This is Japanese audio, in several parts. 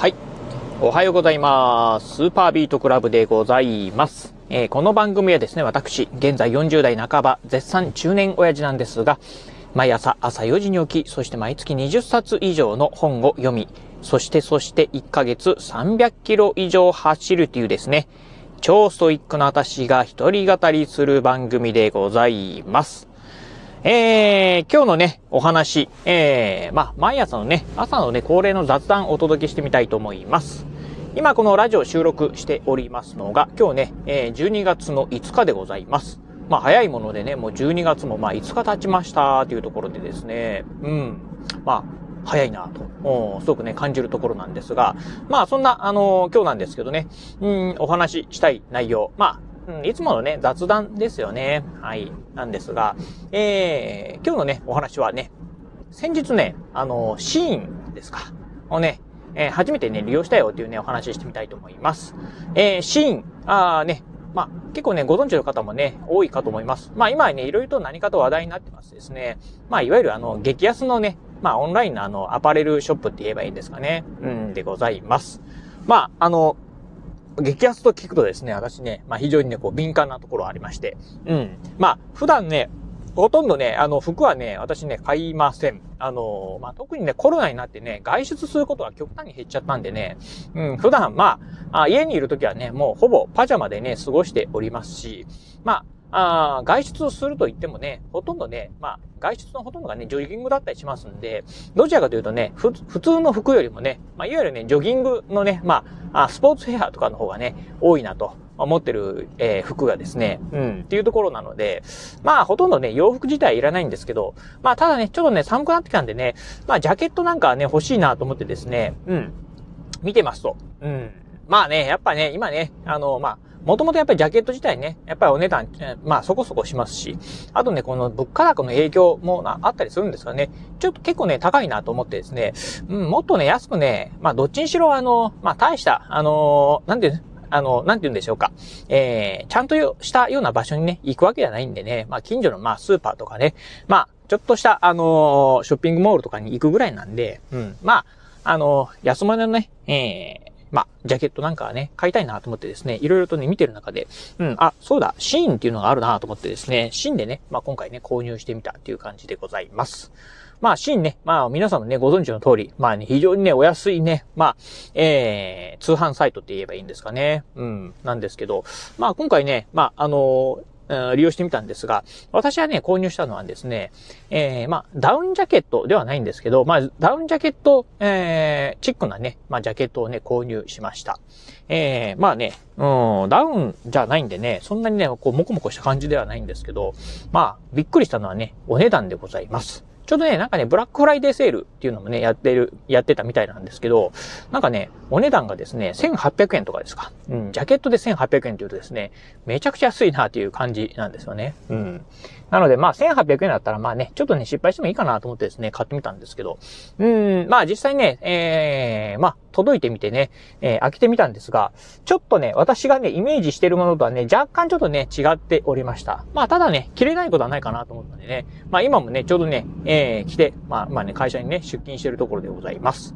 はい。おはようございます。スーパービートクラブでございます。えー、この番組はですね、私、現在40代半ば、絶賛中年親父なんですが、毎朝朝4時に起き、そして毎月20冊以上の本を読み、そしてそして1ヶ月300キロ以上走るというですね、超ストイックな私が一人語りする番組でございます。えー、今日のね、お話、えー、まあ、毎朝のね、朝のね、恒例の雑談をお届けしてみたいと思います。今このラジオ収録しておりますのが、今日ね、えー、12月の5日でございます。まあ、早いものでね、もう12月もまあ5日経ちましたというところでですね、うん、まあ、早いなと、すごくね、感じるところなんですが、まあ、そんな、あのー、今日なんですけどね、うん、お話ししたい内容、まあ、うん、いつものね、雑談ですよね。はい。なんですが、えー、今日のね、お話はね、先日ね、あの、シーンですか。をね、えー、初めてね、利用したよっていうね、お話ししてみたいと思います。えー、シーン、あーね、まあ、結構ね、ご存知の方もね、多いかと思います。まあ、今ね、いろいろと何かと話題になってますですね。まあ、いわゆるあの、激安のね、まあ、オンラインのあの、アパレルショップって言えばいいんですかね。うん、でございます。まあ、あの、激安と聞くとですね、私ね、まあ非常にね、こう敏感なところありまして、うん。まあ普段ね、ほとんどね、あの、服はね、私ね、買いません。あの、まあ、特にね、コロナになってね、外出することが極端に減っちゃったんでね、うん、普段、まあ、あ家にいるときはね、もうほぼパジャマでね、過ごしておりますし、まあ、あ外出をすると言ってもね、ほとんどね、まあ、外出のほとんどがね、ジョギングだったりしますんで、どちらかというとね、普通の服よりもね、まあ、いわゆるね、ジョギングのね、まあ、スポーツヘアとかの方がね、多いなと。思ってる、えー、服がですね、うん、っていうところなので、まあ、ほとんどね、洋服自体いらないんですけど、まあ、ただね、ちょっとね、寒くなってきたんでね、まあ、ジャケットなんかね、欲しいなと思ってですね、うん、見てますと。うん。まあね、やっぱね、今ね、あの、まあ、もともとやっぱりジャケット自体ね、やっぱりお値段、まあそこそこしますし、あとね、この物価高の影響もあったりするんですかね。ちょっと結構ね、高いなと思ってですね、うん、もっとね、安くね、まあどっちにしろあの、まあ大した、あの、なんてあの、なんて言うんでしょうか。えー、ちゃんとしたような場所にね、行くわけじゃないんでね、まあ近所のまあスーパーとかね、まあちょっとした、あのー、ショッピングモールとかに行くぐらいなんで、うん、まあ、あのー、安物のね、えー、まあ、ジャケットなんかはね、買いたいなと思ってですね、いろいろとね、見てる中で、うん、あ、そうだ、シーンっていうのがあるなと思ってですね、シーンでね、まあ今回ね、購入してみたっていう感じでございます。まあ、シーンね、まあ、皆さんもね、ご存知の通り、まあね、非常にね、お安いね、まあ、えー、通販サイトって言えばいいんですかね。うん、なんですけど、まあ、今回ね、まあ、あのー利用してみたんですが、私はね、購入したのはですね、えー、まあ、ダウンジャケットではないんですけど、まあ、ダウンジャケット、えー、チックなね、まあ、ジャケットをね、購入しました。えー、まあね、うん、ダウンじゃないんでね、そんなにね、こう、もこもこした感じではないんですけど、まあ、びっくりしたのはね、お値段でございます。ちょうどね、なんかね、ブラックフライデーセールっていうのもね、やってる、やってたみたいなんですけど、なんかね、お値段がですね、1800円とかですか。うん、ジャケットで1800円っていうとですね、めちゃくちゃ安いなっていう感じなんですよね。うん。なので、まあ、1800円だったら、まあね、ちょっとね、失敗してもいいかなと思ってですね、買ってみたんですけど、うん、まあ実際ね、えー、まあ、届いてみてね、えー、開けてみたんですが、ちょっとね、私がね、イメージしてるものとはね、若干ちょっとね、違っておりました。まあ、ただね、着れないことはないかなと思ったんでね、まあ今もね、ちょうどね、えー、来て、まあ、まあね、会社にね、出勤してるところでございます。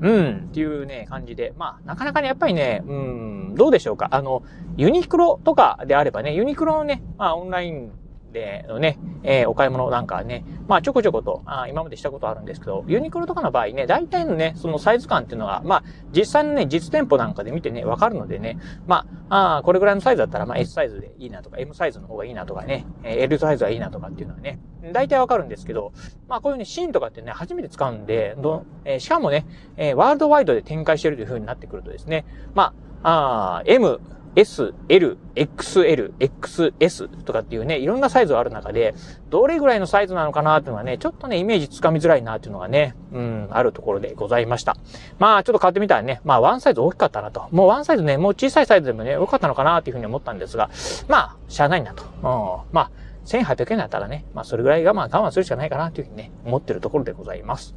うん、っていうね、感じで、まあ、なかなかね、やっぱりね、うん、どうでしょうか。あの、ユニクロとかであればね、ユニクロのね、まあ、オンラインでのね、えー、お買い物なんかね、まあちょこちょことあ今までしたことあるんですけど、ユニクロとかの場合ね、大体のね、そのサイズ感っていうのは、まあ実際のね、実店舗なんかで見てね、わかるのでね、まあ、あこれぐらいのサイズだったら、まあ S サイズでいいなとか、M サイズの方がいいなとかね、L サイズがいいなとかっていうのはね、大体わかるんですけど、まあこういうね、シーンとかってね、初めて使うんで、どえー、しかもね、えー、ワールドワイドで展開してるという風になってくるとですね、まあ、あ M、S、L、XL、XS とかっていうね、いろんなサイズがある中で、どれぐらいのサイズなのかなっていうのはね、ちょっとね、イメージつかみづらいなっていうのがね、うん、あるところでございました。まあ、ちょっと買ってみたらね、まあ、ワンサイズ大きかったなと。もうワンサイズね、もう小さいサイズでもね、多かったのかなっていうふうに思ったんですが、まあ、しゃあないなと。うん、まあ、1800円だったらね、まあ、それぐらい我慢、我慢するしかないかなというふうにね、思ってるところでございます。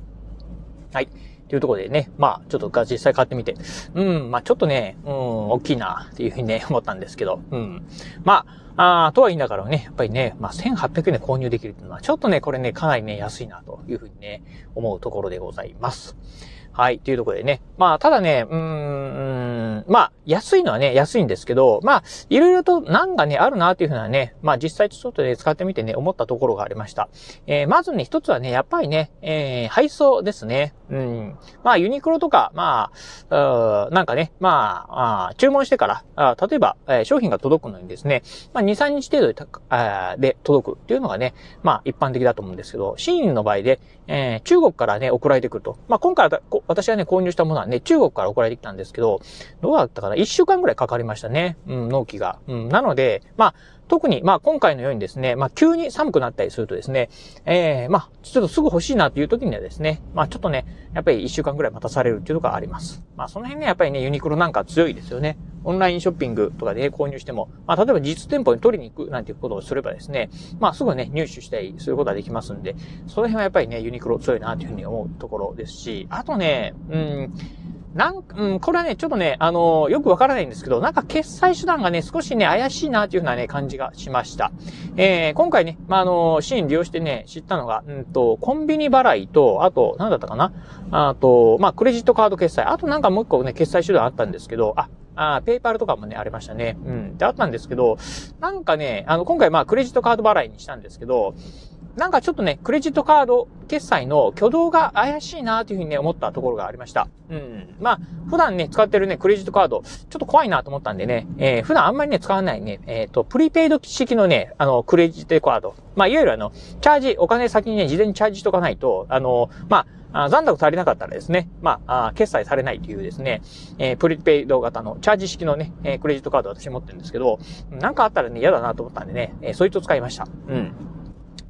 はい。というところでね、まあ、ちょっと実際買ってみて、うん、まあちょっとね、うん、大きいな、っていうふうにね、思ったんですけど、うん。まあ、あとはいいんだからね、やっぱりね、まあ1800円で購入できるっていうのは、ちょっとね、これね、かなりね、安いな、というふうにね、思うところでございます。はい、というところでね。まあ、ただね、うーん、まあ、安いのはね、安いんですけど、まあ、いろいろと難がね、あるなっていうふうなね、まあ、実際ちょっとね、使ってみてね、思ったところがありました。えー、まずね、一つはね、やっぱりね、えー、配送ですね。うん。まあ、ユニクロとか、まあ、なんかね、まあ、あ注文してから、あ例えば、えー、商品が届くのにですね、まあ、2、3日程度でで届くっていうのがね、まあ、一般的だと思うんですけど、シーンの場合で、えー、中国からね、送られてくると。まあ、今回私がね、購入したものはね、中国から送られてきたんですけど、どうだったかな ?1 週間ぐらいかかりましたね。うん、納期が。うん、なので、まあ、特に、まあ今回のようにですね、まあ急に寒くなったりするとですね、ええー、まあちょっとすぐ欲しいなという時にはですね、まあちょっとね、やっぱり一週間ぐらい待たされるっていうのがあります。まあその辺ね、やっぱりね、ユニクロなんか強いですよね。オンラインショッピングとかで、購入しても、まあ例えば実店舗に取りに行くなんていうことをすればですね、まあすぐね、入手したりすることができますんで、その辺はやっぱりね、ユニクロ強いなというふうに思うところですし、あとね、うん、なん、うん、これはね、ちょっとね、あのー、よくわからないんですけど、なんか決済手段がね、少しね、怪しいなというふうなね、感じがしました。えー、今回ね、まあ、あのー、シーン利用してね、知ったのが、うんと、コンビニ払いと、あと、なんだったかなあと、まあ、クレジットカード決済、あとなんかもう一個ね、決済手段あったんですけど、あ、あペイパルとかもね、ありましたね。うん。で、あったんですけど、なんかね、あの、今回まあ、クレジットカード払いにしたんですけど、なんかちょっとね、クレジットカード決済の挙動が怪しいなというふうにね、思ったところがありました。うん。まあ、普段ね、使ってるね、クレジットカード、ちょっと怖いなと思ったんでね、えー、普段あんまりね、使わないね、えっ、ー、と、プリペイド式のね、あの、クレジットカード。まあ、いわゆるあの、チャージ、お金先にね、事前にチャージしとかないと、あの、まあ、残高足りなかったらですね、まあ、あ決済されないというですね、えー、プリペイド型のチャージ式のね、え、クレジットカード私持ってるんですけど、なんかあったらね、嫌だなと思ったんでね、えー、そいつを使いました。うん。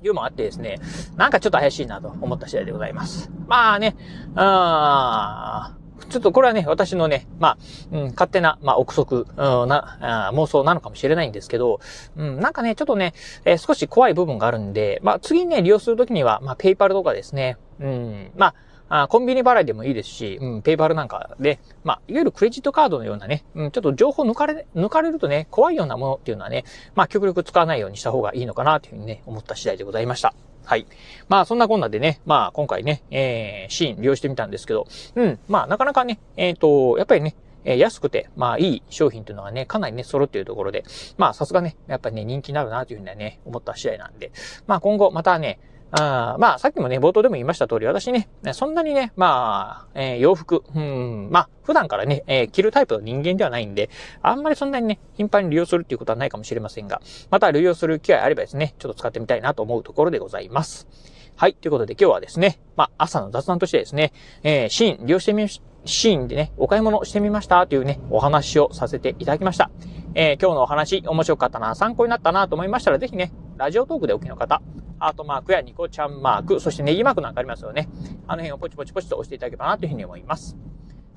いうもあってですね、なんかちょっと怪しいなと思った次第でございます。まあね、あちょっとこれはね、私のね、まあ、うん、勝手な、まあ、憶測、うん、な妄想なのかもしれないんですけど、うん、なんかね、ちょっとね、えー、少し怖い部分があるんで、まあ、次にね、利用するときには、まあ、ペイパルとかですね、うん、まあ、あコンビニ払いでもいいですし、うん、ペイパルなんかで、まあ、いわゆるクレジットカードのようなね、うん、ちょっと情報抜かれ、抜かれるとね、怖いようなものっていうのはね、まあ、極力使わないようにした方がいいのかなというふうにね、思った次第でございました。はい。まあ、そんなこんなでね、まあ、今回ね、えー、シーン利用してみたんですけど、うん、まあ、なかなかね、えっ、ー、と、やっぱりね、え安くて、まあいい商品というのがね、かなりね、揃っているところで、まあさすがね、やっぱりね、人気になるなというふうにはね、思った次第なんで、まあ今後またね、あまあ、さっきもね、冒頭でも言いました通り、私ね、そんなにね、まあ、えー、洋服、うん、まあ、普段からね、えー、着るタイプの人間ではないんで、あんまりそんなにね、頻繁に利用するっていうことはないかもしれませんが、また利用する機会あればですね、ちょっと使ってみたいなと思うところでございます。はい。ということで今日はですね、まあ、朝の雑談としてですね、えー、シーン利用してみ、シーンでね、お買い物してみましたというね、お話をさせていただきました。えー、今日のお話、面白かったな、参考になったなと思いましたら、ぜひね、ラジオトークでお聞きの方、ハートマークやニコちゃんマーク、そしてネギマークなんかありますよね。あの辺をポチポチポチと押していただければなというふうに思います。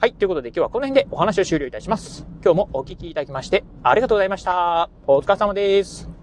はい。ということで今日はこの辺でお話を終了いたします。今日もお聞きいただきましてありがとうございました。お疲れ様です。